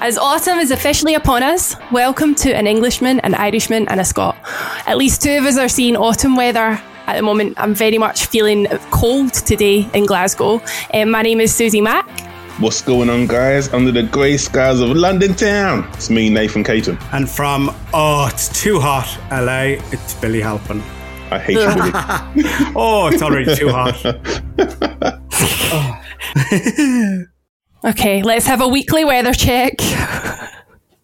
As autumn is officially upon us, welcome to an Englishman, an Irishman, and a Scot. At least two of us are seeing autumn weather at the moment. I'm very much feeling cold today in Glasgow. Um, my name is Suzie Mack. What's going on, guys? Under the grey skies of London town. It's me, Nathan Caton. And from, oh, it's too hot, LA, it's Billy Halpin. I hate you, Billy. Oh, it's already too hot. Okay, let's have a weekly weather check.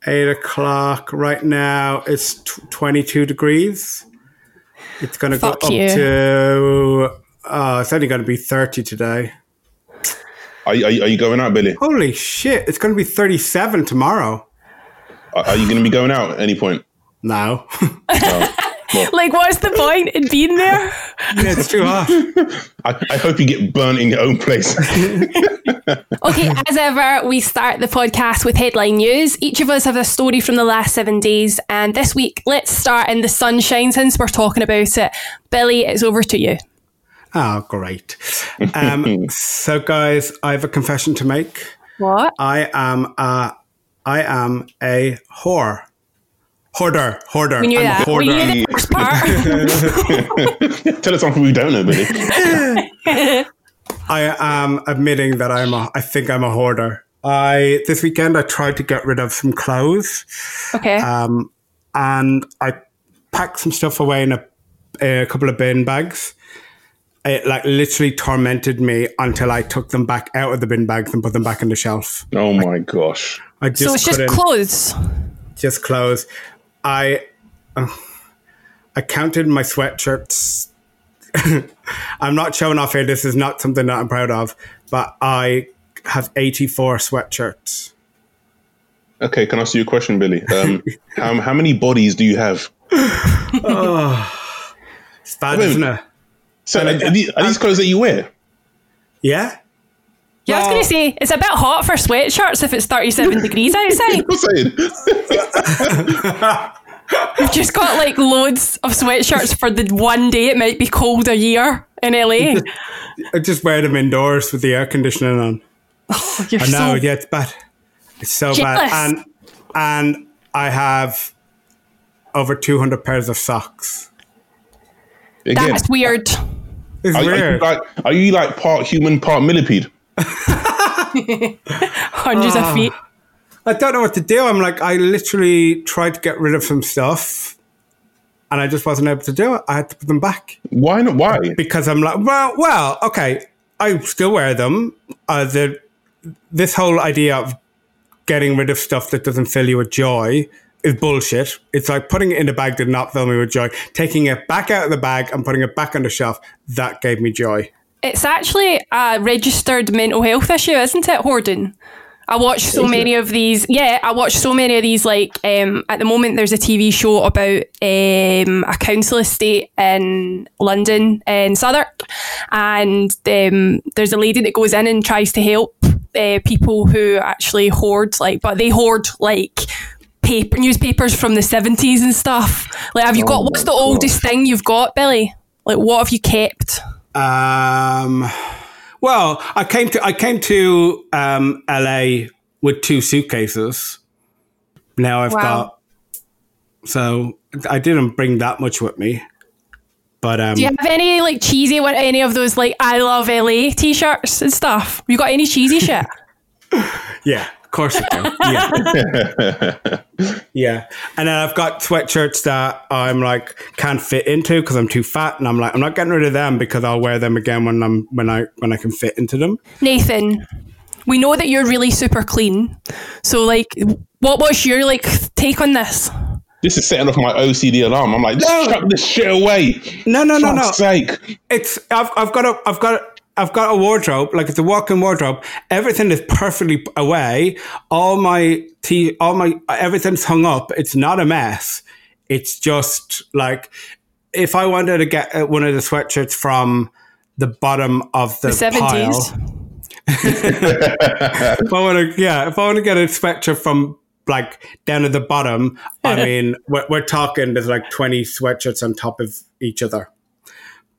Eight o'clock right now, it's tw 22 degrees. It's going to go up you. to, uh, it's only going to be 30 today. Are, you- are, you- are you going out, Billy? Holy shit, it's going to be 37 tomorrow. Are, are you going to be going out at any point? No. Like, what's the point in being there? yeah, it's too hot. I, I hope you get burnt in your own place. Okay, as ever, we start the podcast with headline news. Each of us have a story from the last seven days, and this week, let's start in the sunshine since we're talking about it. Billy, it's over to you. Oh, great. Um, so, guys, I have a confession to make. What? I am a, I am a whore. Hoarder, hoarder. We knew I'm a that. We hoarder. knew the first part. Tell us something we don't know, buddy. I am admitting that I'm a, I think I'm a hoarder. I this weekend I tried to get rid of some clothes, okay. um, and I packed some stuff away in a, a couple of bin bags. It like literally tormented me until I took them back out of the bin bags and put them back on the shelf. Oh my gosh. I just so it's just clothes. just clothes. I uh, I counted my sweatshirts. I'm not showing off here. This is not something that I'm proud of, but I have 84 sweatshirts. Okay, can I ask you a question, Billy? Um, how, how many bodies do you have? It's bad, Wait. isn't it? So, are, are these, are these clothes that you wear? Yeah. Yeah, I was going to say, it's a bit hot for sweatshirts if it's 37 degrees outside. I'm saying. You've just got like loads of sweatshirts for the one day it might be cold a year in LA. I just wear them indoors with the air conditioning on. Oh, you're I know, so yeah, it's bad. It's so Jealous. bad. And and I have over 200 pairs of socks. Again, That's weird. It's are, are you weird. like, are you like part human, part millipede? Hundreds Ah. of feet. I don't know what to do. I'm like, I literally tried to get rid of some stuff and I just wasn't able to do it. I had to put them back Why not? Why? because I'm like, well, well, okay, I still wear them. Uh, the, this whole idea of getting rid of stuff that doesn't fill you with joy is bullshit. It's like putting it in a bag did not fill me with joy. Taking it back out of the bag and putting it back on the shelf, that gave me joy. It's actually a registered mental health issue, isn't it, hoarding? I watch so many of these. Yeah, I watch so many of these. Like um, at the moment, there's a TV show about um, a council estate in London in Southwark, and um, there's a lady that goes in and tries to help uh, people who actually hoard, like, but they hoard like paper newspapers from the 70s and stuff. Like, have you got what's the oldest thing you've got, Billy? Like, what have you kept? Um, well, I came to I came to um, LA with two suitcases. Now I've Wow. got so I didn't bring that much with me. But um, Do you have any like cheesy what Any of those like I love LA t-shirts and stuff? You got any cheesy shit? yeah, of course I do. Yeah. yeah. And then I've got sweatshirts that I'm like can't fit into because I'm too fat, and I'm like I'm not getting rid of them because I'll wear them again when I'm when I when I can fit into them. Nathan, we know that you're really super clean. So like, what what's your like take on this? This is setting off my OCD alarm. I'm like, No. chuck this shit away. No, no, no, no. Fuck's sake. It's I've I've got a I've got a, I've got a wardrobe like it's a walk-in wardrobe. Everything is perfectly away. All my tea, all my everything's hung up. It's not a mess. It's just like if I wanted to get uh, one of the sweatshirts from the bottom of the, seventies. if I want to, yeah, if I want to get a sweatshirt from like down at the bottom, I mean, we're, we're talking there's like 20 sweatshirts on top of each other.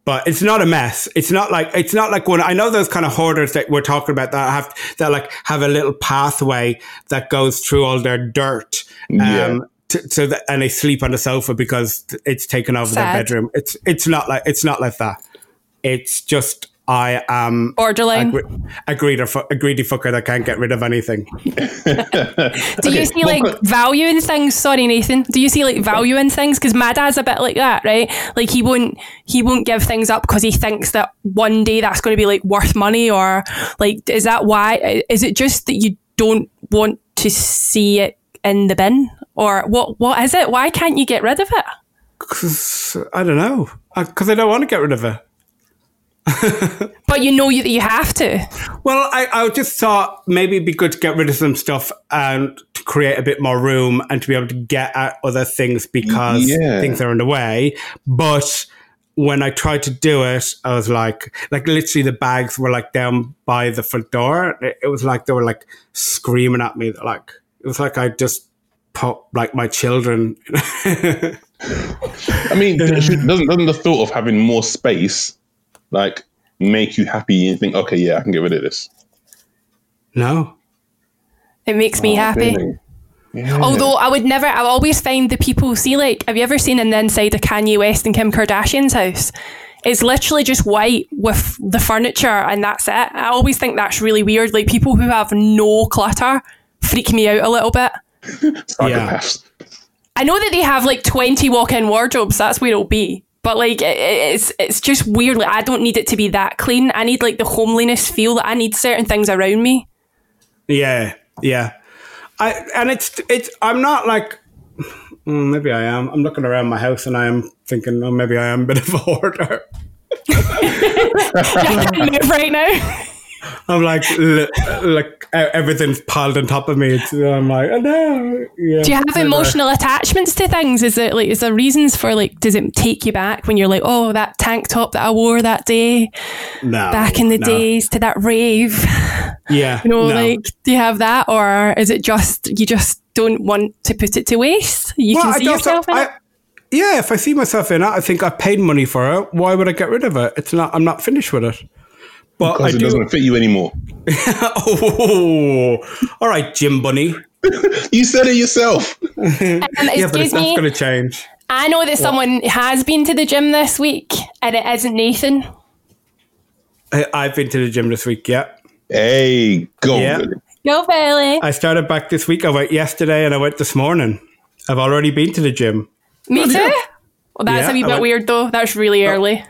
But it's not a mess. It's not like it's not like when I know those kind of hoarders that we're talking about that have that like have a little pathway that goes through all their dirt. Yeah. Um, to, so that, and they sleep on the sofa because it's taken over their bedroom. It's it's not like it's not like that. It's just I am Borderline. a, gre- a greedy, fu- a greedy fucker that can't get rid of anything. Do you see like value in things? Sorry, Nathan. Do you see like value in things? Because my dad's a bit like that, right? Like he won't he won't give things up because he thinks that one day that's going to be like worth money, or like is that why? Is it just that you don't want to see it in the bin, or what? What is it? Why can't you get rid of it? 'Cause, I don't know. Because I don't want to get rid of it. But you know you, that you have to. Well, I, I just thought maybe it'd be good to get rid of some stuff and to create a bit more room and to be able to get at other things because Yeah. things are in the way. But when I tried to do it, I was like, like literally the bags were like down by the front door. It, it was like they were like screaming at me. Like it was like I just put like my children. I mean, doesn't doesn't the thought of having more space like make you happy and think, okay, yeah, I can get rid of this? no. It makes me oh, happy. Really? Yeah. Although I would never, I always find the people see like, have you ever seen in the inside of Kanye West and Kim Kardashian's house? It's literally just white with the furniture and that's it. I always think that's really weird. Like people who have no clutter freak me out a little bit. psychopaths. I know that they have like 20 walk-in wardrobes. That's where it'll be. But like, it, it's, it's just weird. Like I don't need it to be that clean. I need like the homeliness feel that I need certain things around me. Yeah, yeah. I and it's it's. I'm not like. mm, Maybe I am. I'm looking around my house and I am thinking, oh, maybe I am a bit of a hoarder. right now. I'm like, l- like everything's piled on top of me. I'm like, oh no. Yeah. Do you have uh, emotional attachments to things? Is it like is there reasons for like does it take you back when you're like, oh that tank top that I wore that day No, back in the no. days to that rave? Yeah, You know, no. like do you have that or is it just you just don't want to put it to waste? You Well, can see yourself in I- it. Yeah, if I see myself in it, I think I paid money for it. Why would I get rid of it? It's not. I'm not finished with it. But Because I it do. doesn't fit you anymore. oh, all right, gym bunny. You said it yourself. Um, Yeah, but excuse that's me, going to change. I know that someone has been to the gym this week and it isn't Nathan. I, I've been to the gym this week. Yeah, Hey, go Yeah. Billy. Go Billy. I started back this week. I went yesterday and I went this morning. I've already been to the gym. Me too. Well, that's Yeah, a wee bit went- weird though. That's really early.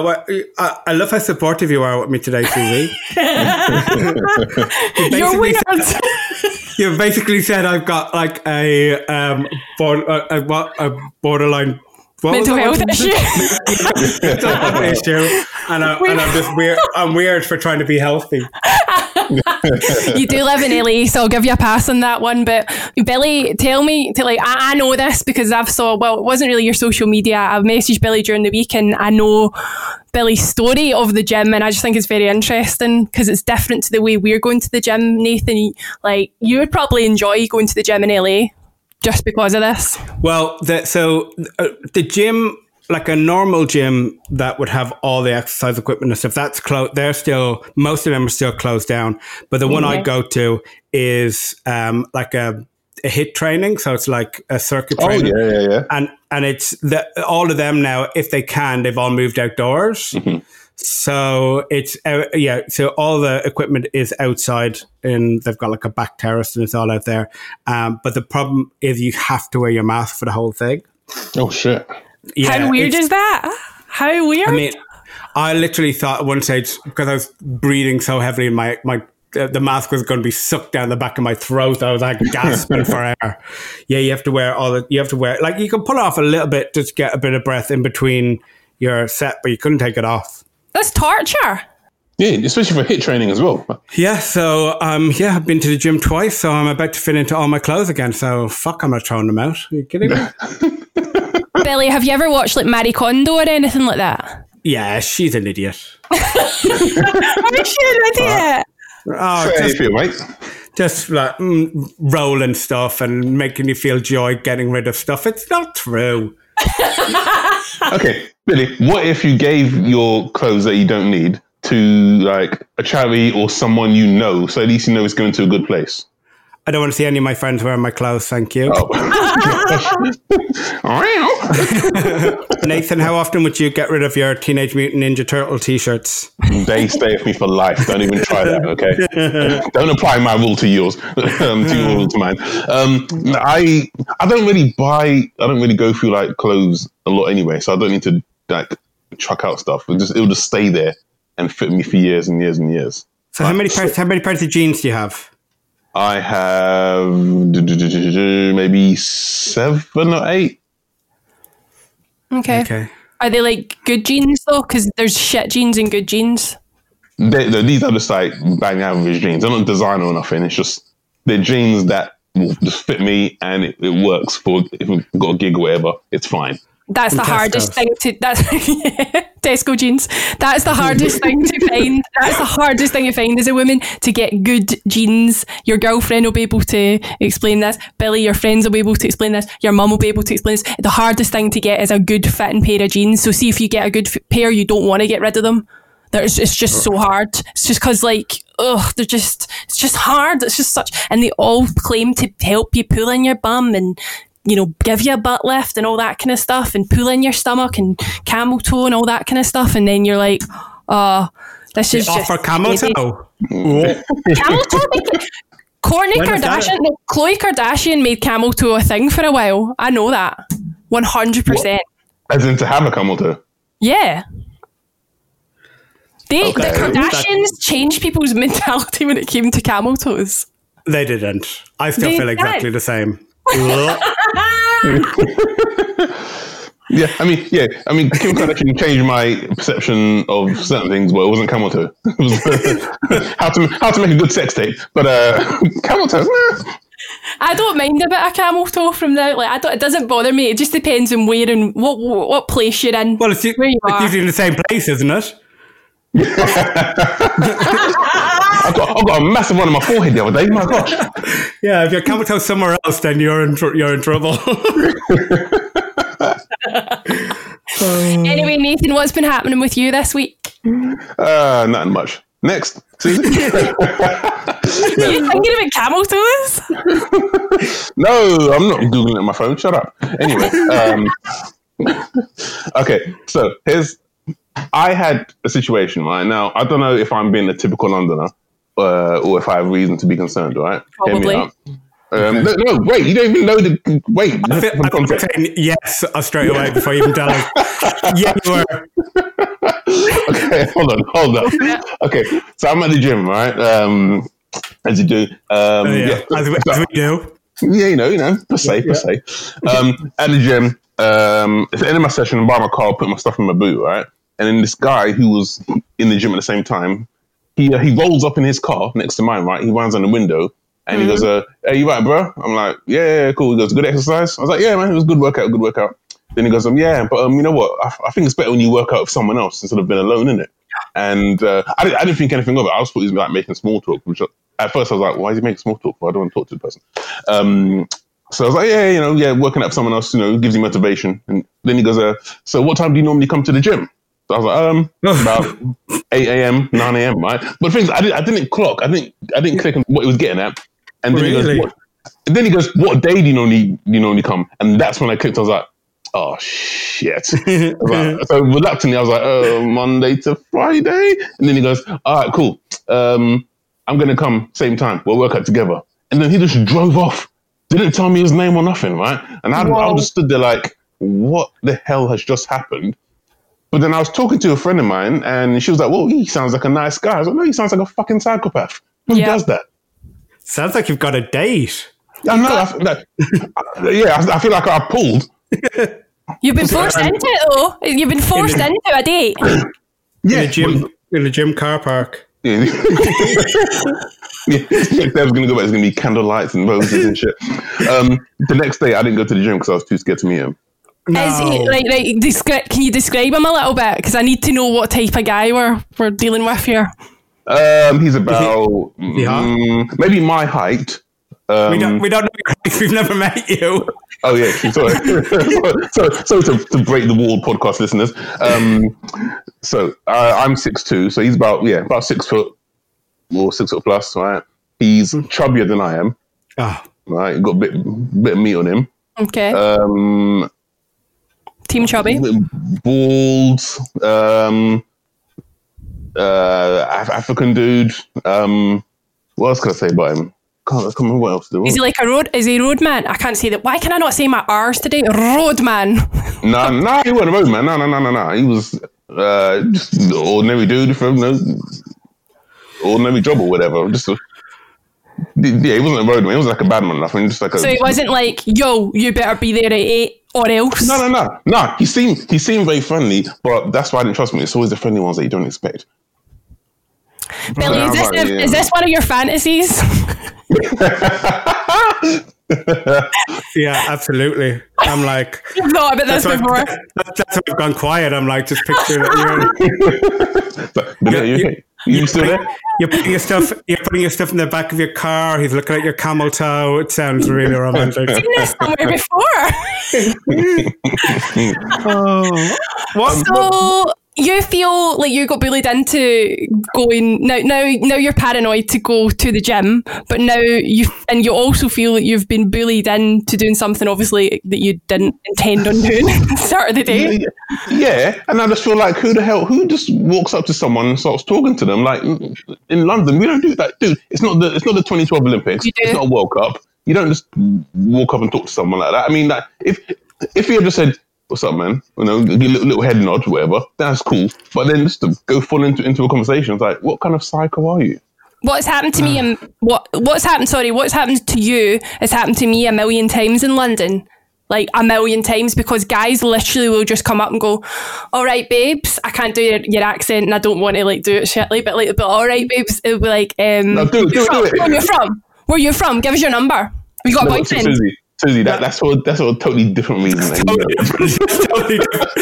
I, I, love how supportive you are with me today, Suzie. you, You're weird. you basically said I've got like a um bor- a, a, what a borderline what Mental health issue. mental health issue, and, I, and I'm just weird. I'm weird for trying to be healthy. You do live in LA, so I'll give you a pass on that one. But Billy, tell me, to like, I, I know this because I've saw. Well, it wasn't really your social media. I've messaged Billy during the week, and I know Billy's story of the gym, and I just think it's very interesting because it's different to the way we're going to the gym. Nathan, like, you would probably enjoy going to the gym in LA just because of this. Well, the, so uh, the gym, like a normal gym that would have all the exercise equipment and stuff, that's closed. They're still, most of them are still closed down. But the one I go to is um, like a, a HIIT training. So it's like a circuit training. Oh, yeah, yeah, yeah. And and it's the, all of them now. If they can, they've all moved outdoors. So it's uh, yeah. So all the equipment is outside, and they've got like a back terrace, and it's all out there. Um, but the problem is you have to wear your mask for the whole thing. Oh shit! Yeah, How weird is that? How weird? I mean, I literally thought at one stage because I was breathing so heavily, my my uh, the mask was going to be sucked down the back of my throat. I was like gasping for air. Yeah, you have to wear all the. You have to wear like you can pull off a little bit just to get a bit of breath in between your set, but you couldn't take it off. That's torture. Yeah, especially for HIIT training as well. Yeah, so um, yeah, I've been to the gym twice, so I'm about to fit into all my clothes again. So fuck, I'm not throwing them out. Are you kidding me? Billy, have you ever watched like Marie Kondo or anything like that? yeah, she's an idiot. I should idiot. Oh, Hey, just, for you, mate. just like mm, rolling stuff and making you feel joy getting rid of stuff. It's not true. Okay, Billy, what if you gave your clothes that you don't need to like a charity or someone you know, so at least you know it's going to a good place? I don't want to see any of my friends wearing my clothes. Thank you. Oh. Nathan, how often would you get rid of your Teenage Mutant Ninja Turtle t-shirts? they stay with me for life. Don't even try that, okay? don't apply my rule to yours, um, to your rule to mine. Um, I I don't really buy. I don't really go through like clothes a lot anyway, so I don't need to like chuck out stuff. It just it'll just stay there and fit me for years and years and years. So how many pairs? How many pairs of jeans do you have? I have maybe seven or eight. Okay. Okay. Are they like good jeans though? Because there's shit jeans and good jeans. They, they- these are just like bang average jeans. They're not designer or nothing. It's just they're jeans that will just fit me and it, it works for if we've got a gig or whatever. It's fine. That's the hardest thing to. That's Tesco jeans. That's the hardest thing to find. That's the hardest thing to find as a woman to get good jeans. Your girlfriend will be able to explain this. Billy, your friends will be able to explain this. Your mum will be able to explain this. The hardest thing to get is a good fitting pair of jeans. So see if you get a good f- pair, you don't want to get rid of them. There's, it's just so hard. It's just because like, ugh, they're just, it's just hard. It's just such, and they all claim to help you pull in your bum and, you know, give you a butt lift and all that kind of stuff and pull in your stomach and camel toe and all that kind of stuff. And then you're like, oh, this is just. Offer camel toe. Camel toe? Kourtney When was that? Kardashian, no, Khloe Kardashian made camel toe a thing for a while. I know that. 100%. As in to have a camel toe. Yeah. They, Okay. The Kardashians changed people's mentality when it came to camel toes. They didn't. I still They feel exactly did. the same. Yeah, I mean, yeah, I mean, Kim Kardashian changed my perception of certain things, but it wasn't camel toe. It was how to how to make a good sex tape, but uh, camel toe. eh. I don't mind a bit of camel toe from now. Like I don't, it doesn't bother me. It just depends on where and what what, what place you're in. Well, it's, u- where you it's are. usually in the same place, isn't it? I got I got a massive one on my forehead the other day. My gosh. Yeah, if your camel toe somewhere else, then you're in tr- you're in trouble. Anyway, Nathan, what's been happening with you this week? Uh, nothing much. Next, Susan. Are you thinking about camel toes? no, I'm not googling it on my phone. Shut up. Anyway, um, okay. So here's. I had a situation right now. I don't know if I'm being a typical Londoner uh, or if I have reason to be concerned. Right? Probably. out. Um, no, no, wait. You don't even know the wait. I feel- I'm saying yes uh, straight away before you even tell us. yeah, you were. okay, hold on, hold on. Okay, so I'm at the gym, right? Um, as you do. Um, Oh, yeah, yeah. As, we, as we do. Yeah, you know, you know, per se, per se. Um, at the gym, um, at the end of my session, I'm by my car, put my stuff in my boot, right? And then this guy who was in the gym at the same time, he uh, he rolls up in his car next to mine, right? He runs on the window and he goes, uh, "Hey, you right, bro?" I'm like, "Yeah, yeah, cool." He goes, "Good exercise." I was like, "Yeah, man, it was a good workout, good workout." Then he goes, "Um, yeah, but um, you know what? I, I think it's better when you work out with someone else instead of being alone, in it." And uh, I, didn't, I didn't think anything of it. I was thought he was like making small talk, which at first I was like, "Why is he making small talk? for? I don't want to talk to the person." Um, so I was like, yeah, you know, yeah, working out with someone else, you know, gives you motivation. And then he goes, uh, so what time do you normally come to the gym? So I was like, um, about 8 a.m., 9 a.m., right? But things I, didn't, I didn't clock. I didn't, I didn't click on what he was getting at. And then he goes, what? And then he goes, what day do you normally, you normally come? And that's when I clicked. I was like, oh shit. Like, so reluctantly, I was like, oh, Monday to Friday. And then he goes, all right, cool. Um, I'm going to come same time. We'll work out together. And then he just drove off. Didn't tell me his name or nothing, right? And I, I just stood there like, what the hell has just happened? But then I was talking to a friend of mine and she was like, well, he sounds like a nice guy. I was like, no, he sounds like a fucking psychopath. Who Yeah. does that? Sounds like you've got a date. I know. I, like, yeah, I, I feel like I pulled. You've been forced into it though. You've been forced into a date. in a gym in a gym car park. Yeah. yeah. Next was going to go back. It's going to be candle lights and roses and shit. Um, the next day, I didn't go to the gym because I was too scared to meet him. Is he, like, like, descri- can you describe him a little bit? Because I need to know what type of guy we're we're dealing with here. Um, he's about he hot? mm, maybe my height. Um, we don't we don't know your height. We've never met you. Oh yeah, sorry. so, so, so to, to break the wall, podcast listeners. Um, so uh, I'm six two, so he's about yeah about six foot or six foot plus, right? He's chubbier than I am, Ah, right? Got a bit bit of meat on him. Okay, Um, Team Chubby. bald, um, uh, African dude. Um, what else can I say about him? Can't, I can't remember what else. There Is was. Is he like a road? Is he roadman? I can't say that. Why can I not say my R's today? Roadman. No, no, he wasn't a roadman. No, no, no, no, no. He was uh, just an ordinary dude from know, ordinary job or whatever. Just a, yeah, he wasn't a roadman. He was like a bad man. Nothing. Just like a. So he wasn't like, yo, you better be there at eight or else. no, no, no, no. He seemed he seemed very friendly, but that's why I didn't trust him. It's always the friendly ones that you don't expect. Billy, is this, Right, yeah. is this one of your fantasies? yeah, absolutely. I'm like, I've thought about this that's why, before. that's, that's why I've gone quiet. I'm like, just picture that you're, But, but yeah, you, you- okay? you still there? you're putting your stuff. You're putting your stuff in the back of your car. He's looking at your camel toe. It sounds really romantic. Seen this somewhere before. oh, what? So you feel like you got bullied into going now now now you're paranoid to go to the gym, but now you and you also feel that you've been bullied into doing something obviously that you didn't intend on doing at the start of the day. Yeah, and I just feel like who the hell who just walks up to someone and starts talking to them like in London we don't do that, dude. It's not the it's not the 2012 Olympics. It's not a World Cup. You don't just walk up and talk to someone like that. I mean, like if if you had just said what's up, man, you know, give a little, little head nod, whatever, that's cool. But then just to go full into into a conversation, it's like, what kind of psycho are you? What's happened to me and what what's happened sorry, what's happened to you has happened to me a million times in London. Like a million times because guys literally will just come up and go, All right, babes, I can't do your, your accent and I don't want to like do it shitly, but like but all right, babes, it'll be like, um No, do do you're from, do it. Where you from? Where you from? Give us your number. We you got a No, boyfriend? Suzie, Suzie, that, that's for that's for a totally different reason. Totally different.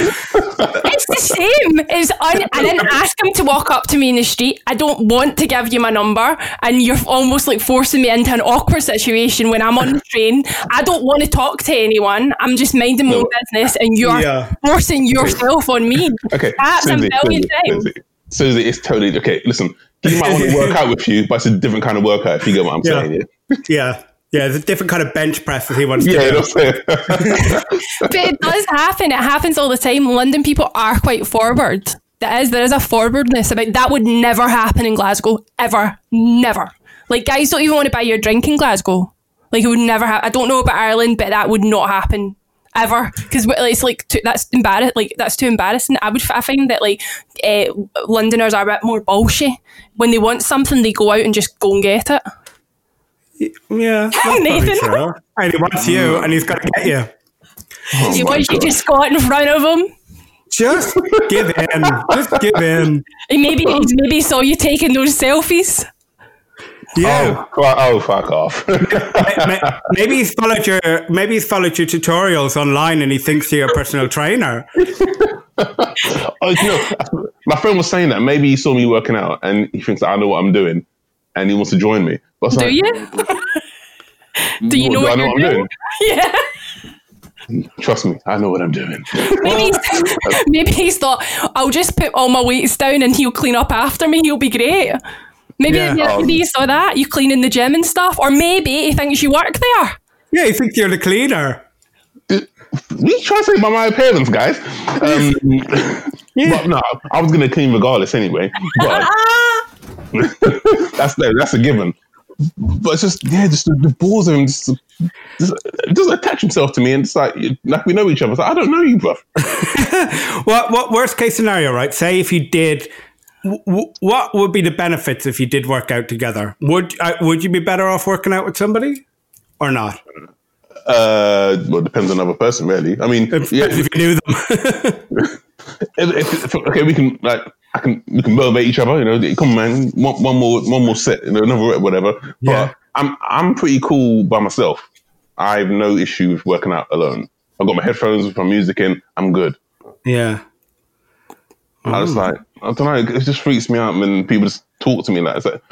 It's the same. It's un- I didn't ask him to walk up to me in the street. I don't want to give you my number, and you're almost like forcing me into an awkward situation when I'm on the train. I don't want to talk to anyone. I'm just minding my own business, and you're Yeah. forcing yourself on me. Okay, That's a million Suzie, times. Suzie, Suzie, it's totally okay. Listen, he might want to work out with you, but it's a different kind of workout. If you get what I'm Yeah. saying, yeah. Yeah, yeah. There's a different kind of bench press that he wants to do. that's it. But it does happen. It happens all the time. London people are quite forward. There is there is a forwardness about that would never happen in Glasgow ever, never. Like guys don't even want to buy your drink in Glasgow. Like it would never happen. I don't know about Ireland, but that would not happen ever because it's like too, that's embarrassing. Like that's too embarrassing. I would I find that like uh, Londoners are a bit more bullshit. When they want something, they go out and just go and get it. Yeah, Nathan. true. And he wants you, mm. and he's got to get you. he wants you to squat in front of him. Just give in. Just give in. And maybe maybe he saw you taking those selfies. Yeah. oh, fuck- oh, fuck off. Ma- ma- Maybe he's followed your maybe he's followed your tutorials online and he thinks you're a personal trainer. oh, you know, my friend was saying that maybe he saw me working out and he thinks I know what I'm doing and he wants to join me. But Do like, you? Do you know do what I know you're what I'm doing? Yeah. Trust me, I know what I'm doing. Maybe he's, maybe he's thought, I'll just put all my weights down and he'll clean up after me. He'll be great. Maybe, Yeah. yeah, maybe you saw that. You clean in the gym and stuff. Or maybe he thinks you work there. Yeah, he thinks you're the cleaner. we try to say by my appearance, guys. Um, But no, I was gonna clean regardless anyway. But that's no, that's a given. But it's just yeah, just the, the balls of him just, just just attach himself to me and it's like like we know each other. Like, I don't know you, bro. What what worst case scenario, right? Say if you did, w- w- what would be the benefits if you did work out together? Would uh, would you be better off working out with somebody or not? Uh, well, it depends on another person, really. I mean, If, yeah, if you knew them, if, if, if- okay, we can like I can we can motivate each other. You know, come on, man, one, one more one more set, you know, another rep, whatever. Yeah. But I'm I'm pretty cool by myself. I have no issue with working out alone. I've got my headphones with my music in. I'm good. yeah. I was like, I don't know. It just freaks me out when people just talk to me like, it's like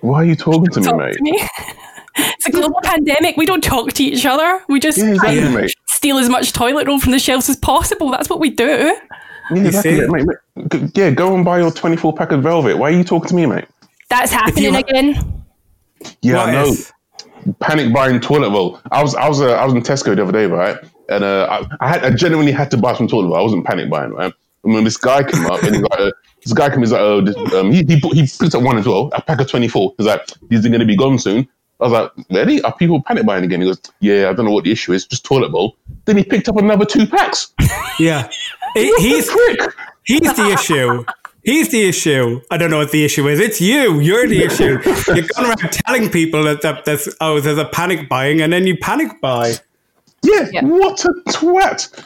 why are you talking to me, Talk mate? to me. it's a global pandemic. We don't talk to each other. We just Yeah, exactly, steal as much toilet roll from the shelves as possible. That's what we do. Yeah, exactly, see? mate, mate. Yeah, go and buy your 24 pack of Velvet. Why are you talking to me, mate? That's happening ha- again. Yeah, What I know. if- panic buying toilet roll. I was I was uh, I was in Tesco the other day, right? And uh, I, I had I genuinely had to buy some toilet roll. I wasn't panic buying, right? And when this guy came up, and he's like, uh, this guy came, he's like, oh, this, um, he he he picked up one as well, a pack of twenty four. He's like, these are going to be gone soon. I was like, really? Are people panic buying again? He goes, yeah, I don't know what the issue is, just toilet roll. Then he picked up another two packs. Yeah. He- he's Prick. he's the issue. He's the issue. I don't know what the issue is. It's you. You're the issue. You're going around telling people that, that there's oh there's a panic buying, and then you panic buy. Yeah, Yeah. what a twat.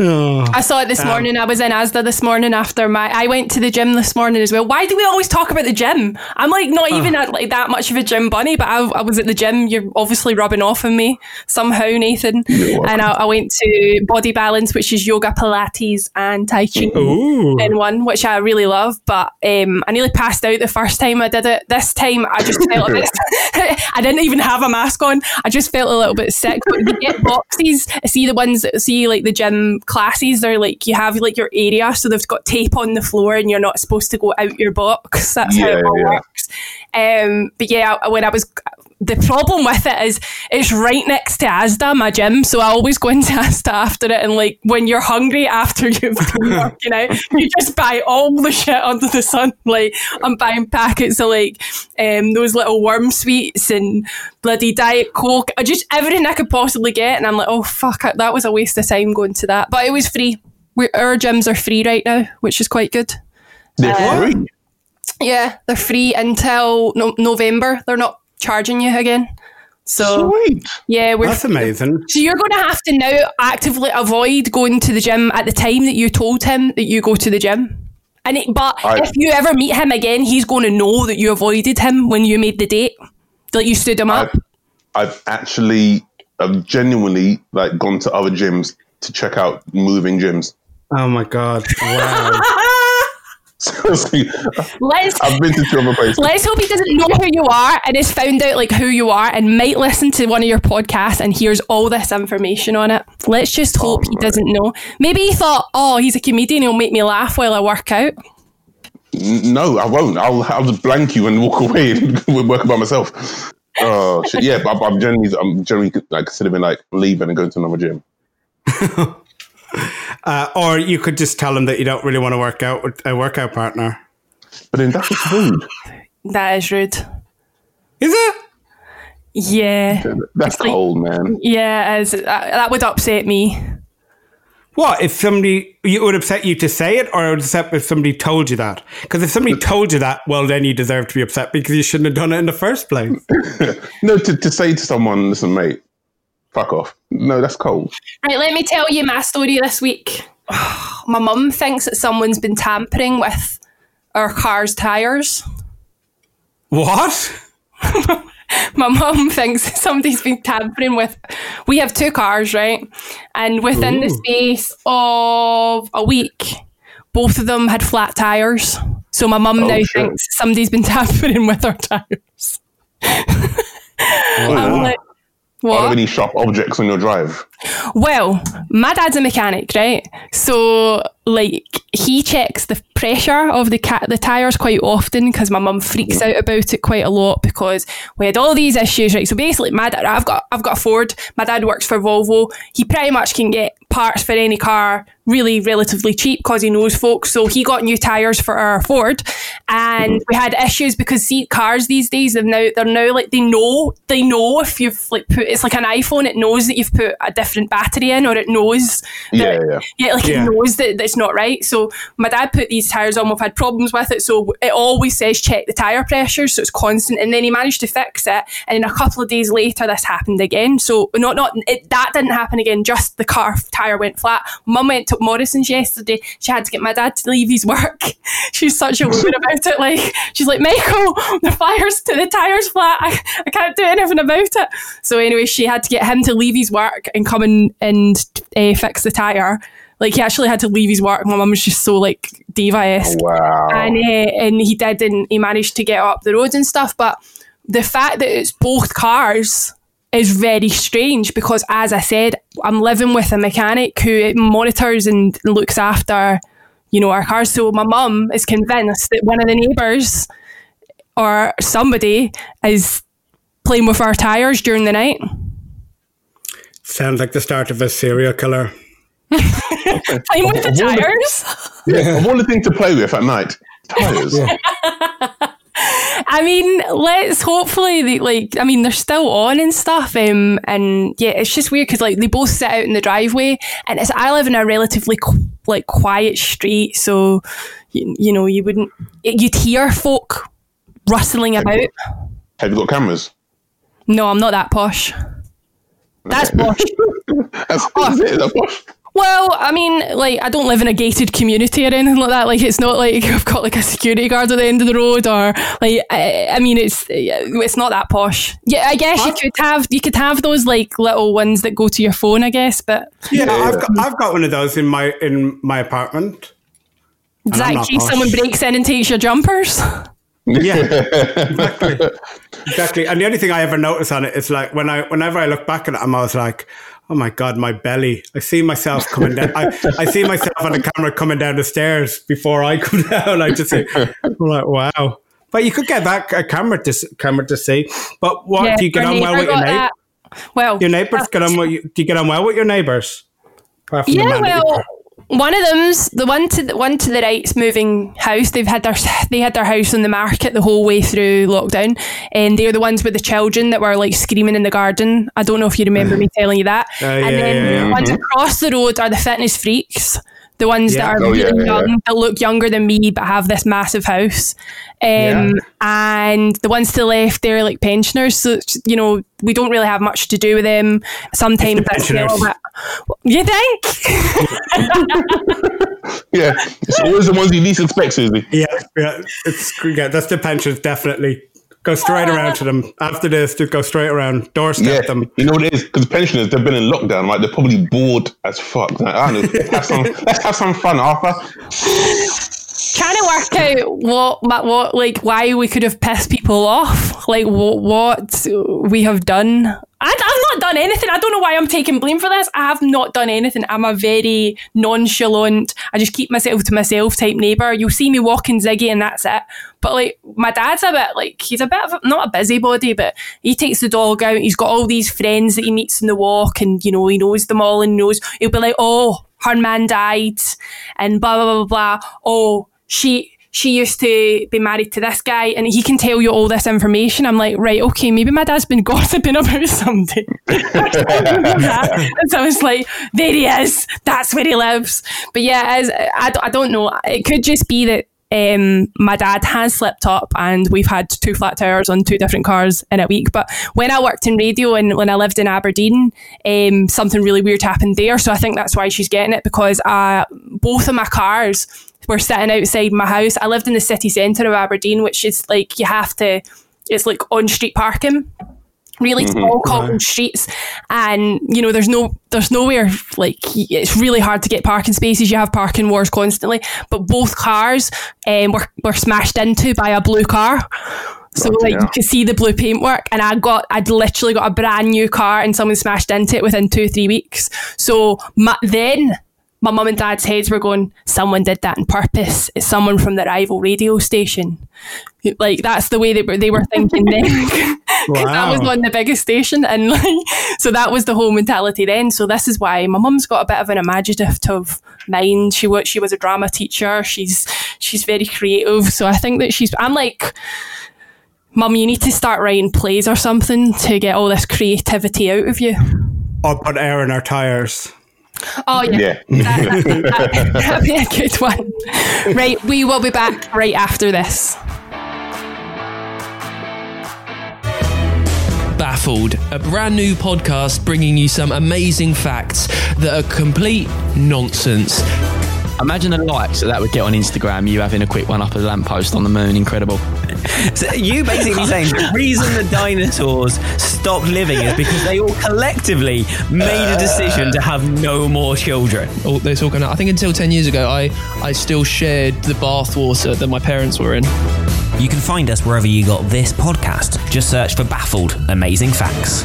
Oh. I saw it this Um, morning. I was in Asda this morning after my. I went to the gym this morning as well. Why do we always talk about the gym? I'm like not even at like that much of a gym bunny, but I, I was at the gym. You're obviously rubbing off on me somehow, Nathan. And I, I went to Body Balance, which is yoga, Pilates, and Tai Chi Ooh. in one, which I really love. But um, I nearly passed out the first time I did it. This time I just felt a bit. I didn't even have a mask on. I just felt a little bit sick. But you get boxes. See the ones that see like the gym classes. They're like you have like your area, so they've got tape on the floor, and you're not supposed to go out your box. That's how it all yeah. works. Um, but yeah, when I was. The problem with it is it's right next to Asda, my gym. So I always go into Asda after it. And like when you're hungry after you've been working out, you just buy all the shit under the sun. Like I'm buying packets of like um, those little worm sweets and bloody Diet Coke. I just everything I could possibly get. And I'm like, oh fuck, that was a waste of time going to that. But it was free. we our gyms are free right now, which is quite good. They're free. Yeah, they're free until no- November. They're not charging you again. So Sweet. yeah, we're That's amazing. so you're going to have to now actively avoid going to the gym at the time that you told him that you go to the gym. And it, but I- if you ever meet him again, he's going to know that you avoided him when you made the date, that you stood him up. I've, I've actually, I've genuinely like gone to other gyms to check out moving gyms. Oh my god! Wow. Seriously, Let's I've been to two other places. let's hope he doesn't know who you are and has found out like who you are and might listen to one of your podcasts and hears all this information on it. Let's just oh, hope he doesn't know. Maybe he thought, oh, he's a comedian, he'll make me laugh while I work out. No, I won't. I'll, I'll just blank you and walk away and work by myself. Oh shit! Yeah, but I'm generally, I'm generally like considering like leaving and going to another gym. Uh, or you could just tell him that you don't really want to work out with a workout partner. But then that's rude. That is rude. Is it? Yeah. That's like- cold, man. Yeah, as that, that would upset me. What if somebody it would upset you to say it, or it would upset if somebody told you that? Because if somebody told you that, well, then you deserve to be upset because you shouldn't have done it in the first place. No, to, to say to someone, listen, mate, fuck off. No, that's cold. Right, let me tell you my story this week. my mum thinks that someone's been tampering with our car's tyres. what? My mum thinks somebody's been tampering with. We have two cars, right? And within the space of a week, both of them had flat tyres. So my mum Oh, now shit. thinks somebody's been tampering with our tyres. I'm like, Are what? there any sharp objects on your drive? Well, my dad's a mechanic, right? So, like he checks the pressure of the cat the tires quite often because my mum freaks out about it quite a lot because we had all these issues right? So basically my dad I've got I've got a Ford. My dad works for Volvo. He pretty much can get parts for any car really relatively cheap because he knows folks. So he got new tires for our Ford. And we had issues because see cars these days have now they're now like they know they know if you've like put it's like an iPhone. It knows that you've put a different battery in or it knows Yeah, that, yeah. yeah. Like Yeah. it knows that it's not right. So my dad put these tires on we've had problems with it. So it always says check the tire pressure so it's constant. And then he managed to fix it and then a couple of days later this happened again. So not not it, that didn't happen again just the car tire went flat. Mum went to Morrison's yesterday. She had to get my dad to leave his work. She's such a woman about it like she's like Michael the fire's to the tires flat. I, I can't do anything about it. So anyway she had to get him to leave his work and come in and uh, fix the tire like he actually had to leave his work. My mum was just so like diva esque, Wow. and uh, and he did, and he managed to get up the road and stuff. But the fact that it's both cars is very strange because, as I said, I'm living with a mechanic who monitors and looks after, you know, our cars. So my mum is convinced that one of the neighbours or somebody is playing with our tires during the night. Sounds like the start of a serial killer. Playing with the Of all the- tires. Yeah, of all the things to play with at night, tires. I mean, let's hopefully they, like. I mean, they're still on and stuff. Um, and yeah, it's just weird because like they both sit out in the driveway, and it's I live in a relatively qu- like quiet street, so you, you know you wouldn't you'd hear folk rustling about. Have you got cameras? No, I'm not that posh. That's posh. That's, that's it. That's posh. Well, I mean, like I don't live in a gated community or anything like that. Like it's not like I've got like a security guard at the end of the road, or like I, I mean, it's it's not that posh. Yeah, I guess you could have you could have those like little ones that go to your phone, I guess. But Yeah, Yeah, I've got I've got one of those in my in my apartment. does that in case posh. someone breaks in and takes your jumpers? Yeah, exactly, exactly. And the only thing I ever notice on it is like when I whenever I look back at it, I'm always like, oh my god, my belly. I see myself coming down. I, I see myself on the camera coming down the stairs before I come down. I just say, I'm like, wow. But you could get that a camera to camera to see. But what Yeah, do you get on well with your neighbor? Well, Your neighbors get on. With do you get on well with your neighbors? Apart from the Yeah, well, one of them's the one to the one to the right's moving house. They've had their they had their house on the market the whole way through lockdown, and they're the ones with the children that were like screaming in the garden. I don't know if you remember me telling you that. Uh, and yeah, then yeah, yeah. the ones across the road are the fitness freaks. The ones Yeah. that are Oh, really yeah, yeah. young, that look younger than me, but have this massive house. Um, Yeah. And the ones to the left, they're like pensioners. So, you know, we don't really have much to do with them. Sometimes it's a little pensioners. bit. You think? Yeah, it's always the ones you least expect, Suzie. Yeah, yeah, it's yeah. That's the pensions definitely. Go straight around to them after this. Just go straight around, doorstep Yeah, them. you know what it is? Because pensioners, they've been in lockdown, right? They're probably bored as fuck. Like, I don't know. Let's have some, let's have some fun, Arthur. Trying to work out what, what, like, why we could have pissed people off, like, what, what we have done. I, I've not done anything. I don't know why I'm taking blame for this. I have not done anything. I'm a very nonchalant, I just keep myself to myself type neighbour. You'll see me walking Ziggy and that's it. But like, my dad's a bit like, he's a bit of a, not a busybody, but he takes the dog out. He's got all these friends that he meets in the walk and, you know, he knows them all and knows, he'll be like, oh, her man died and blah, blah, blah, blah. Oh, she, she used to be married to this guy and he can tell you all this information. I'm like, right, okay, maybe my dad's been gossiping about something. and so I was like, there he is. That's where he lives. But yeah, as, I, I don't know. It could just be that um, my dad has slipped up and we've had two flat tires on two different cars in a week. But when I worked in radio and when I lived in Aberdeen, um, something really weird happened there. So I think that's why she's getting it because uh, both of my cars were sitting outside my house. I lived in the city centre of Aberdeen, which is like you have to, it's like on street parking. Really small cobbled streets. And you know there's no there's nowhere like it's really hard to get parking spaces. You have parking wars constantly. But both cars um, were, were smashed into by a blue car. So Bloody like you could see the blue paintwork. And I got I'd literally got a brand new car and someone smashed into it within two or three weeks. So my, then my mum and dad's heads were going, someone did that on purpose. It's someone from the rival radio station. Like that's the way they were they were thinking then. 'Cause That was Wow. on the biggest station, and like so that was the whole mentality then. So this is why my mum's got a bit of an imaginative mind. She was she was a drama teacher. She's she's very creative. So I think that she's. I'm like. Mum, you need to start writing plays or something to get all this creativity out of you. Or put air in our tires. Oh yeah, Yeah. That, that, that'd be a good one. Right, we will be back right after this. Baffled, a brand new podcast bringing you some amazing facts that are complete nonsense. Imagine the likes that that would get on Instagram. You having a quick one up a lamppost on the moon, incredible. So you basically saying the reason the dinosaurs stopped living is because they all collectively made a decision to have no more children. Oh, they're talking. I think until ten years ago, I I still shared the bathwater that my parents were in. You can find us wherever you got this podcast. Just search for Baffled Amazing Facts.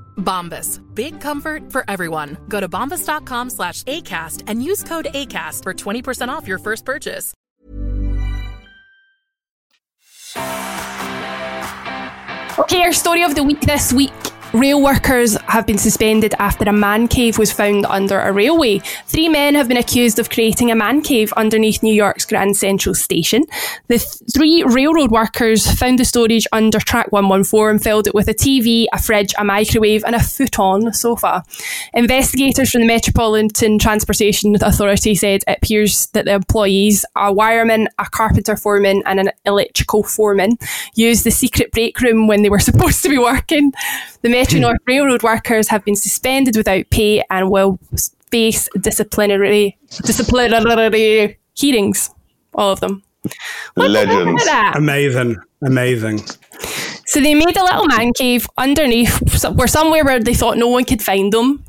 Bombas. Big comfort for everyone. Go to bombas.com slash ACAST and use code ACAST for 20% off your first purchase. Okay, our story of the week this week. Rail workers have been suspended after a man cave was found under a railway. Three men have been accused of creating a man cave underneath New York's Grand Central Station. The th- three railroad workers found the storage under track 114 and filled it with a TV, a fridge, a microwave, and a futon sofa. Investigators from the Metropolitan Transportation Authority said it appears that the employees, a wireman, a carpenter foreman, and an electrical foreman, used the secret break room when they were supposed to be working. The Metro North Railroad workers have been suspended without pay and will face disciplinary disciplinary hearings. All of them. Legends. Amazing. Amazing. So they made a little man cave underneath, so- where somewhere where they thought no one could find them,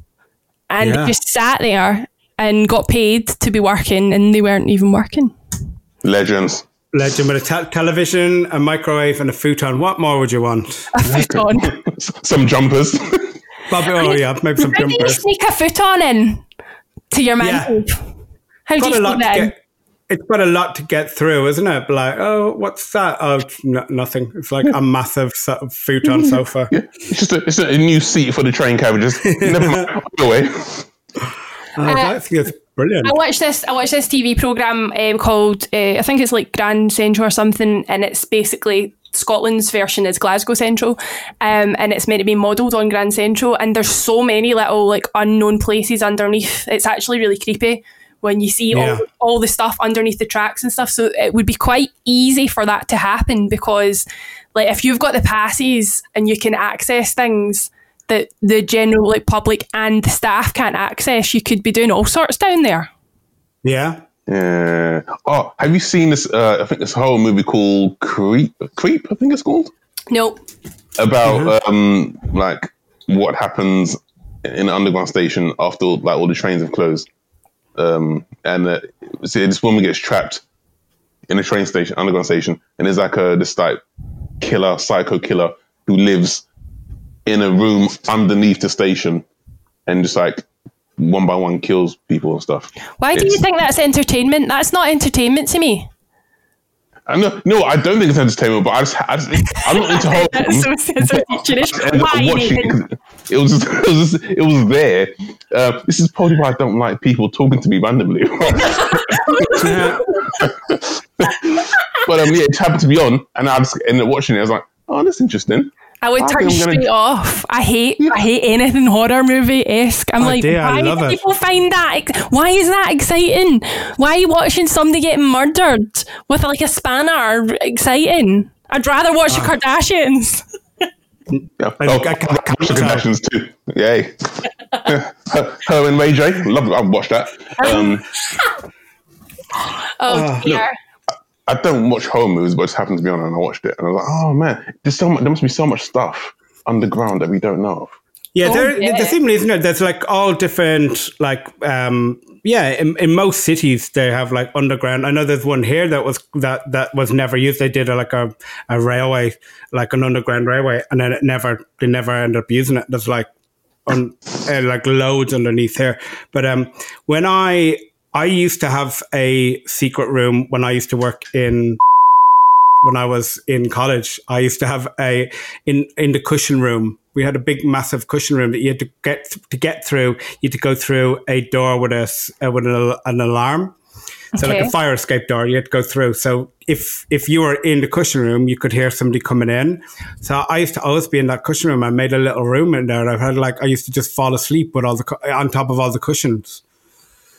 and Yeah. they just sat there and got paid to be working, and they weren't even working. Legends. Legend with a te- television, a microwave, and a futon. What more would you want? A futon. Some jumpers. Bobby, oh yeah, maybe some How do you sneak a futon in to your man Yeah. cave? How do you a sneak that in? get. It's got a lot to get through, isn't it? Like, oh, what's that? Oh, no, nothing. It's like a massive sort of futon sofa. Yeah. It's just a, it's a new seat for the train carriages. Never mind. Go away. Oh, I uh, think it's brilliant. I watched this. I watched this TV program um, called uh, I think it's like Grand Central or something, and it's basically Scotland's version is Glasgow Central, um, and it's meant to be modelled on Grand Central. And there's so many little like unknown places underneath. It's actually really creepy when you see Yeah. all, all the stuff underneath the tracks and stuff. So it would be quite easy for that to happen because, like, if you've got the passes and you can access things that the general like public and the staff can't access, you could be doing all sorts down there. Yeah. Yeah. Oh, have you seen this? Uh, I think this whole movie called Creep. Creep, I think it's called. Nope. About um, like what happens in an underground station after like all the trains have closed. um, and uh, see, this woman gets trapped in a train station, underground station, and there's like a this like killer, psycho killer who lives in a room underneath the station, and just like one by one kills people and stuff. Why do you think that's entertainment? That's not entertainment to me. I know, no, I don't think it's entertainment, but I just, I just I'm not into horror. That's so, so, so teacherish. I ended up Why, watching it it was just, it was just, it was there. Uh, this is probably why I don't like people talking to me randomly. but um, yeah, it happened to be on, and I just ended up watching it. I was like, oh, that's interesting. I would turn think I'm gonna- straight off. I hate I hate anything horror movie esque. I'm Oh, like, dear, why love do it. people find that? Why is that exciting? Why are you watching somebody getting murdered with like a spanner exciting? I'd rather watch Ah. the Kardashians. Yeah. Oh, I can Kardashians too. Yay. Her and Ray J. Love it. I've watched that. Um, Oh dear. I don't watch horror movies, but it just happened to be on and I watched it. And I was like, oh man, there's so much, there must be so much stuff underground that we don't know of. Yeah, Oh, there, yeah. the thing is, isn't it? There's like all different, like, um, yeah. In, in most cities, they have like underground. I know there's one here that was that that was never used. They did a, like a, a railway, like an underground railway, and then it never they never ended up using it. There's like, on uh, like loads underneath here. But um, when I I used to have a secret room when I used to work in when I was in college, I used to have a in in the cushion room. We had a big, massive cushion room that you had to get to get through. You had to go through a door with a uh, with an, an alarm, so like a fire escape door. You had to go through. So if if you were in the cushion room, you could hear somebody coming in. So I used to always be in that cushion room. I made a little room in there. And I had like I used to just fall asleep with all the on top of all the cushions.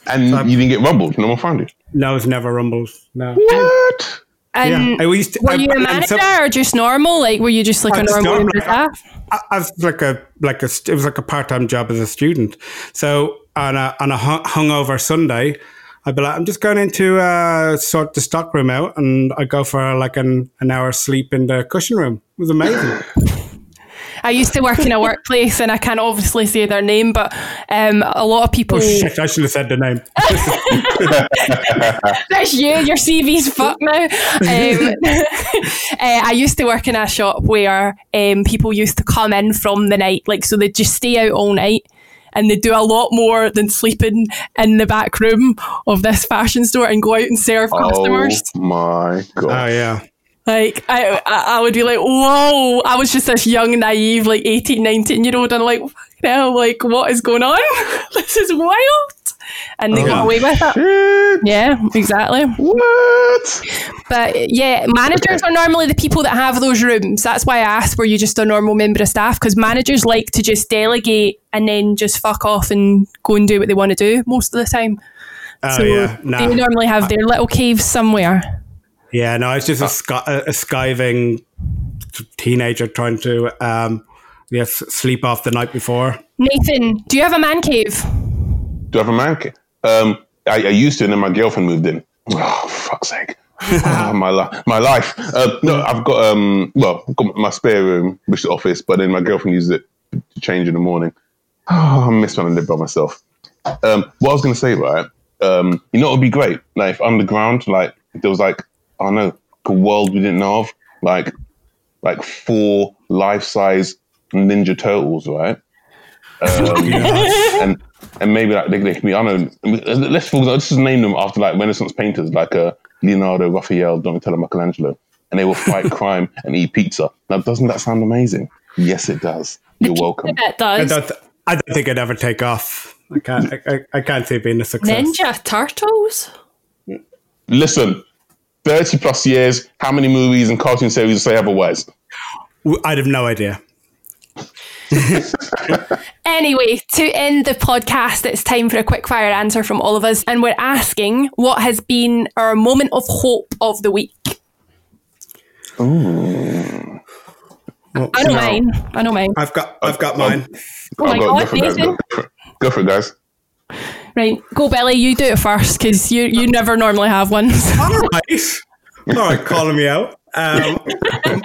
And you didn't get rumbled. No one found you. No, it was never rumbled. No. What? And Yeah, I used to- were I- you a and manager some- or just normal? Like, were you just like I a was normal normal, like, staff? I, I was like a like a it was like a part time job as a student. So on a on a hungover Sunday, I'd be like, I'm just going into uh, sort the stock room out, and I go for like an an hour sleep in the cushion room. It was amazing. I used to work in a workplace, and I can't obviously say their name, but um, a lot of people. oh shit! I should have said the name. That's you. Your CV's fucked now. Um, uh, I used to work in a shop where um, people used to come in from the night, like so they'd just stay out all night. And they do a lot more than sleeping in the back room of this fashion store and go out and serve customers. Oh my god. Oh yeah. Like I, I, would be like, whoa! I was just this young, naive, like 18, 19 year old, and like, hell, like, what is going on? this is wild. And they Oh, got away with it. Yeah, exactly. What? But yeah, managers are normally the people that have those rooms. That's why I asked, were you just a normal member of staff? Because managers like to just delegate and then just fuck off and go and do what they want to do most of the time. Oh so yeah. Nah. they normally have their little caves somewhere. Yeah, no, it's just a, sky, a, a skiving teenager trying to um, yes, sleep off the night before. Nathan, do you have a man cave? Do I have a man cave? Um, I, I used to, and then my girlfriend moved in. Oh, fuck's sake. Ah, my, li- my life. Uh, no, I've got, um, well, I've got my spare room, which is the office, but then my girlfriend uses it to change in the morning. Oh, I miss when I live by myself. Um, what I was going to say, right? Um, you know, it would be great, like, if underground, like, there was, like, I don't know, a world we didn't know of, like, like four life-size Ninja Turtles, right? Um, and and maybe like they, they can be I don't know. Let's for example, let's just name them after like Renaissance painters, like uh, Leonardo, Raphael, Donatello, Michelangelo, and they will fight crime and eat pizza. Now, doesn't that sound amazing? Yes, it does. You're welcome. It I does. don't, I don't think it'd ever take off. I can't. I, I, I can't see it being a success. Ninja Turtles? Listen, thirty plus years. How many movies and cartoon series say otherwise? I'd have no idea. Anyway, to end the podcast, it's time for a quick fire answer from all of us. And we're asking what has been our moment of hope of the week? Ooh. I know mine. I know mine. I've got. I've got mine. Oh my I'll God, go for it, guys. Nathan. Go for. Go for it, guys. Right, go Billy, you do it first because you you never normally have one. All right. All right, calling me out. Um,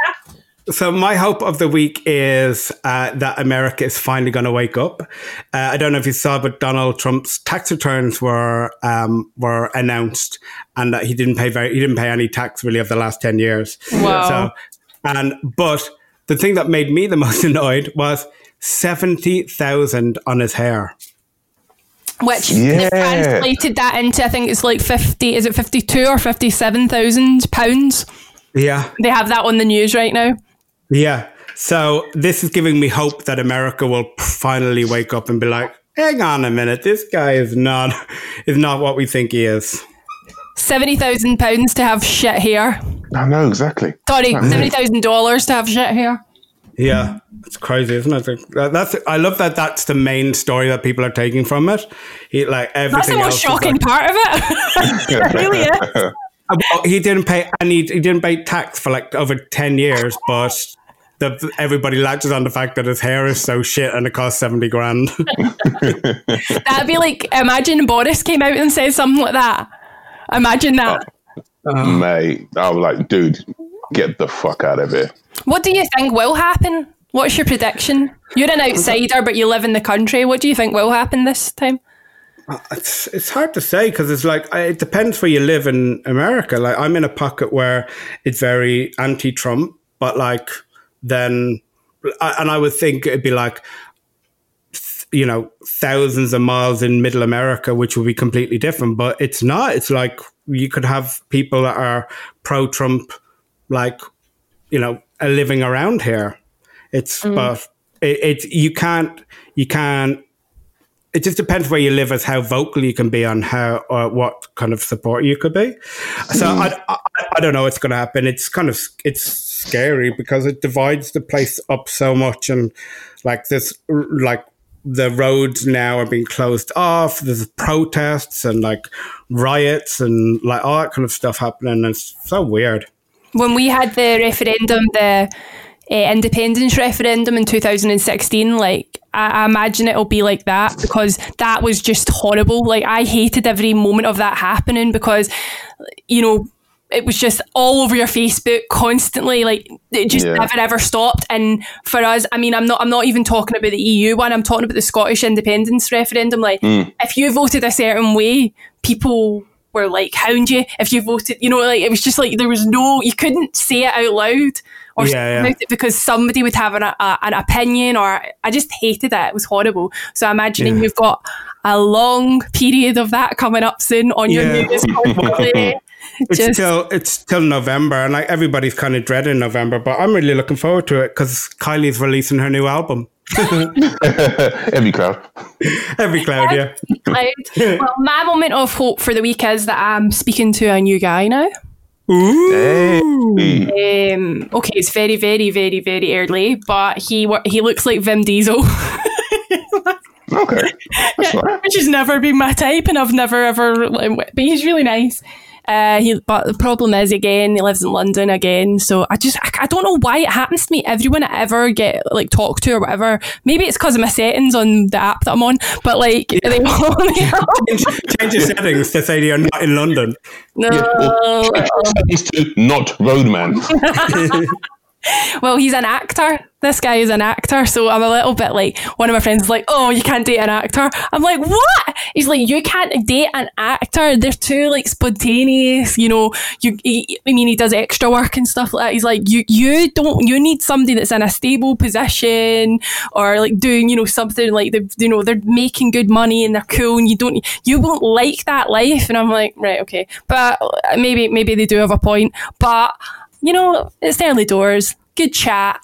So my hope of the week is uh, that America is finally going to wake up. Uh, I don't know if you saw, but Donald Trump's tax returns were um, were announced, and that he didn't pay very he didn't pay any tax really over the last ten years. Wow. So, and but the thing that made me the most annoyed was seventy thousand on his hair. Which Yeah. they've translated that into, I think it's like 50, is it 52 or 57,000 pounds? Yeah. They have that on the news right now. Yeah. So this is giving me hope that America will finally wake up and be like, hang on a minute, this guy is not is not what we think he is. £70,000 to have shit hair. I know exactly. Sorry, That's $70,000 to have shit hair. Yeah, it's crazy, isn't it? Like, that- That's I love that. That's the main story that people are taking from it. He, like everything. That's everything the most shocking like- part of it. it really is. Uh, he didn't pay any. He didn't pay tax for like over ten years, but the, everybody latches on the fact that his hair is so shit and it costs seventy grand. That'd be like, imagine Boris came out and said something like that. Imagine that. Mate, I was like, dude, get the fuck out of here. What do you think will happen? What's your prediction? You're an outsider, but you live in the country. What do you think will happen this time? Uh, it's it's hard to say because it's like it depends where you live in America. Like I'm in a pocket where it's very anti-Trump, but like then, I- and I would think it'd be like you know thousands of miles in Middle America, which would be completely different. But it's not. It's like you could have people that are pro-Trump, like you know, living around here. It's mm. but it, it's you can't you can't it just depends where you live as how vocal you can be on how or what kind of support you could be. So mm. I, I, I don't know what's going to happen. It's kind of it's scary because it divides the place up so much, and like this, like the roads now are being closed off. There's protests and like riots and like all that kind of stuff happening. It's so weird. When we had the referendum, the uh, independence referendum in 2016, like I, I imagine it'll be like that because that was just horrible. Like I hated every moment of that happening because, you know, it was just all over your Facebook constantly. Like it just Yeah. never ever stopped. And for us, I mean, I'm not I'm not even talking about the EU one. I'm talking about the Scottish independence referendum. Like Mm. if you voted a certain way, people were like hound you. If you voted, you know, like it was just like there was no you couldn't say it out loud or Yeah, speak yeah. about it because somebody would have an, a, an opinion or I just hated it. It was horrible. So I'm imagining Yeah. you've got a long period of that coming up soon on your Yeah. news constantly. It's Just- still it's till November, and like everybody's kind of dreading November, but I'm really looking forward to it because Kylie's releasing her new album. Every cloud. Every cloud, yeah. Cloud. well, my moment of hope for the week is that I'm speaking to a new guy now. Um, okay, it's very, very, very, very early, but he he looks like Vim Diesel. okay, which has never been my type, and I've never ever. But he's really nice. Uh, he, but the problem is again, he lives in London again. So I just I, I don't know why it happens to me. Everyone I ever get like talked to or whatever. Maybe it's because of my settings on the app that I'm on. But like they all, change, change your settings to say you're not in London. no. Settings to not roadman. well, he's an actor. This guy is an actor, so I'm a little bit like one of my friends is like, "Oh, you can't date an actor." I'm like, "What?" He's like, "You can't date an actor. They're too like spontaneous, you know. You, he, I mean, he does extra work and stuff like that. He's like, you, you don't, you need somebody that's in a stable position or like doing, you know, something like they, you know, they're making good money and they're cool, and you don't, you won't like that life." And I'm like, "Right, okay," but uh, maybe, maybe they do have a point, but you know, it's the early doors. Good chat.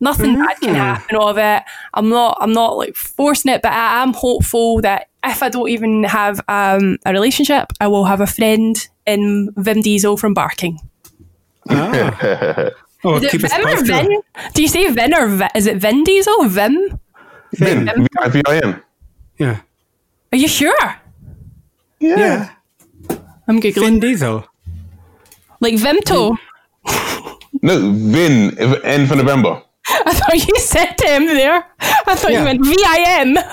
Nothing bad can happen of it. I'm not. I'm not like forcing it, but I am hopeful that if I don't even have um, a relationship, I will have a friend in Vim Diesel from Barking. Oh, is it keep us Vim or. Vin? Do you say Vin or Vin? Is it Vin Diesel? Vim? Vin, V-I-V-I-N. Yeah. Are you sure? Yeah. I'm googling. Vin Diesel. Like Vimto. No, Vin, N for November. I thought you said to him there. I thought you meant V I N.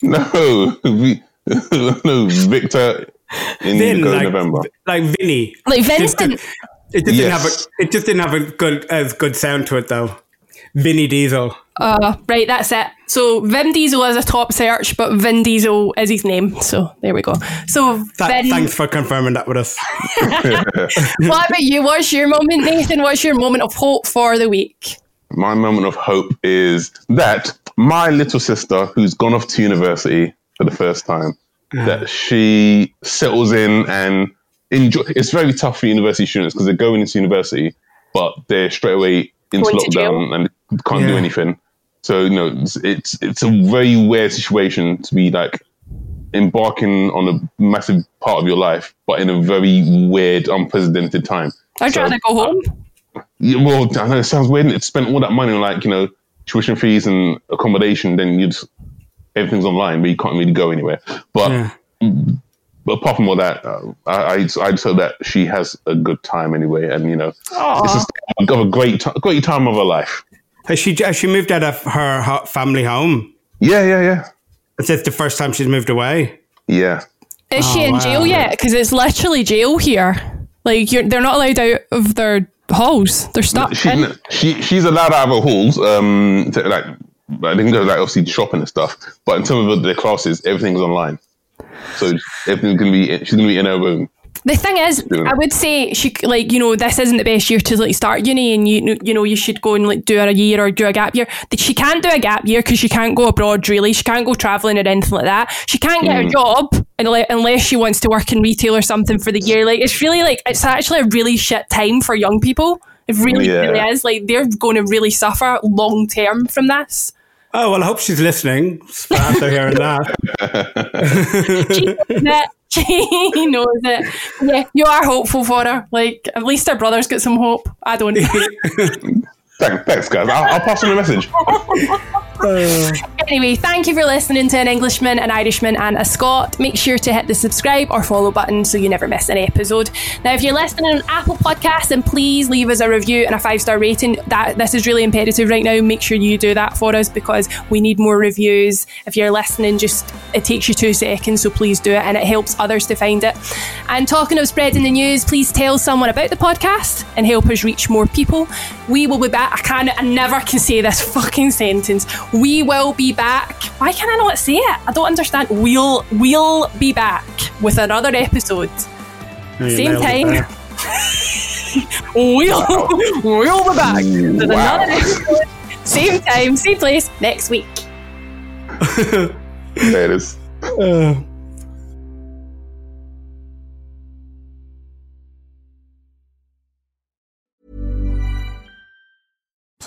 No, v, no, Victor, Indigo, like, November. like Vinny. Like Vincent. It just didn't have a. It just didn't have a good as good sound to it though. Vinny Diesel. Uh, right, that's it. So Vin Diesel is a top search, but Vin Diesel is his name. So there we go. So Th- Vin, thanks for confirming that with us. what about you? What's your moment, Nathan? What's your moment of hope for the week? My moment of hope is that my little sister, who's gone off to university for the first time, that she settles in and enjoy. It's very tough for university students because they're going into university, but they're straight away into Going lockdown and can't do anything. So you know, it's, it's it's a very weird situation to be like embarking on a massive part of your life, but in a very weird, unprecedented time. I'd So- rather go home. yeah, well, I know it sounds weird. It spent all that money on like you know tuition fees and accommodation. Then you just everything's online, but you can't really go anywhere. But Yeah. but apart from all that, uh, I I I just hope that she has a good time anyway, and you know, it's just got a great ti- great time of her life. Has she has she moved out of her family home? Yeah, yeah, yeah, Is this the first time she's moved away? yeah. Is she Oh, in wow. jail yet? Because it's literally jail here. Like you're, they're not allowed out of their halls. They're stuck. She, in. she she's allowed out of her halls. Um, to, like I didn't go like obviously shopping and stuff, but in terms of the classes, everything's online. So everything's gonna be she's gonna be in her room. The thing is, Yeah. I would say she like you know this isn't the best year to like start uni, and you you know you should go and like do a year or do a gap year. That she can't do a gap year because she can't go abroad. Really, she can't go traveling or anything like that. She can't get a mm. job unless she wants to work in retail or something for the year. Like it's really like it's actually a really shit time for young people. It really Yeah. really is. Like they're going to really suffer long term from this. Oh well, I hope she's listening after hearing that. She knows it. She knows it. Yeah, you are hopeful for her. Like at least her brother's got some hope. I don't. Thanks, thanks guys. I'll, I'll pass on the message. Anyway, thank you for listening to an Englishman, an Irishman, and a Scot. Make sure to hit the subscribe or follow button so you never miss an episode. Now, if you're listening on Apple Podcasts, then please leave us a review and a five star rating. That this is really imperative right now. Make sure you do that for us because we need more reviews. If you're listening, just it takes you two seconds, so please do it, and it helps others to find it. And talking of spreading the news, please tell someone about the podcast and help us reach more people. We will be back. I can't, I never can say this fucking sentence. We will be back. Why can I not say it? I don't understand. We'll we'll be back with another episode. You Same time. We'll we'll be back with Wow. another episode. Same time, same place next week. There it is.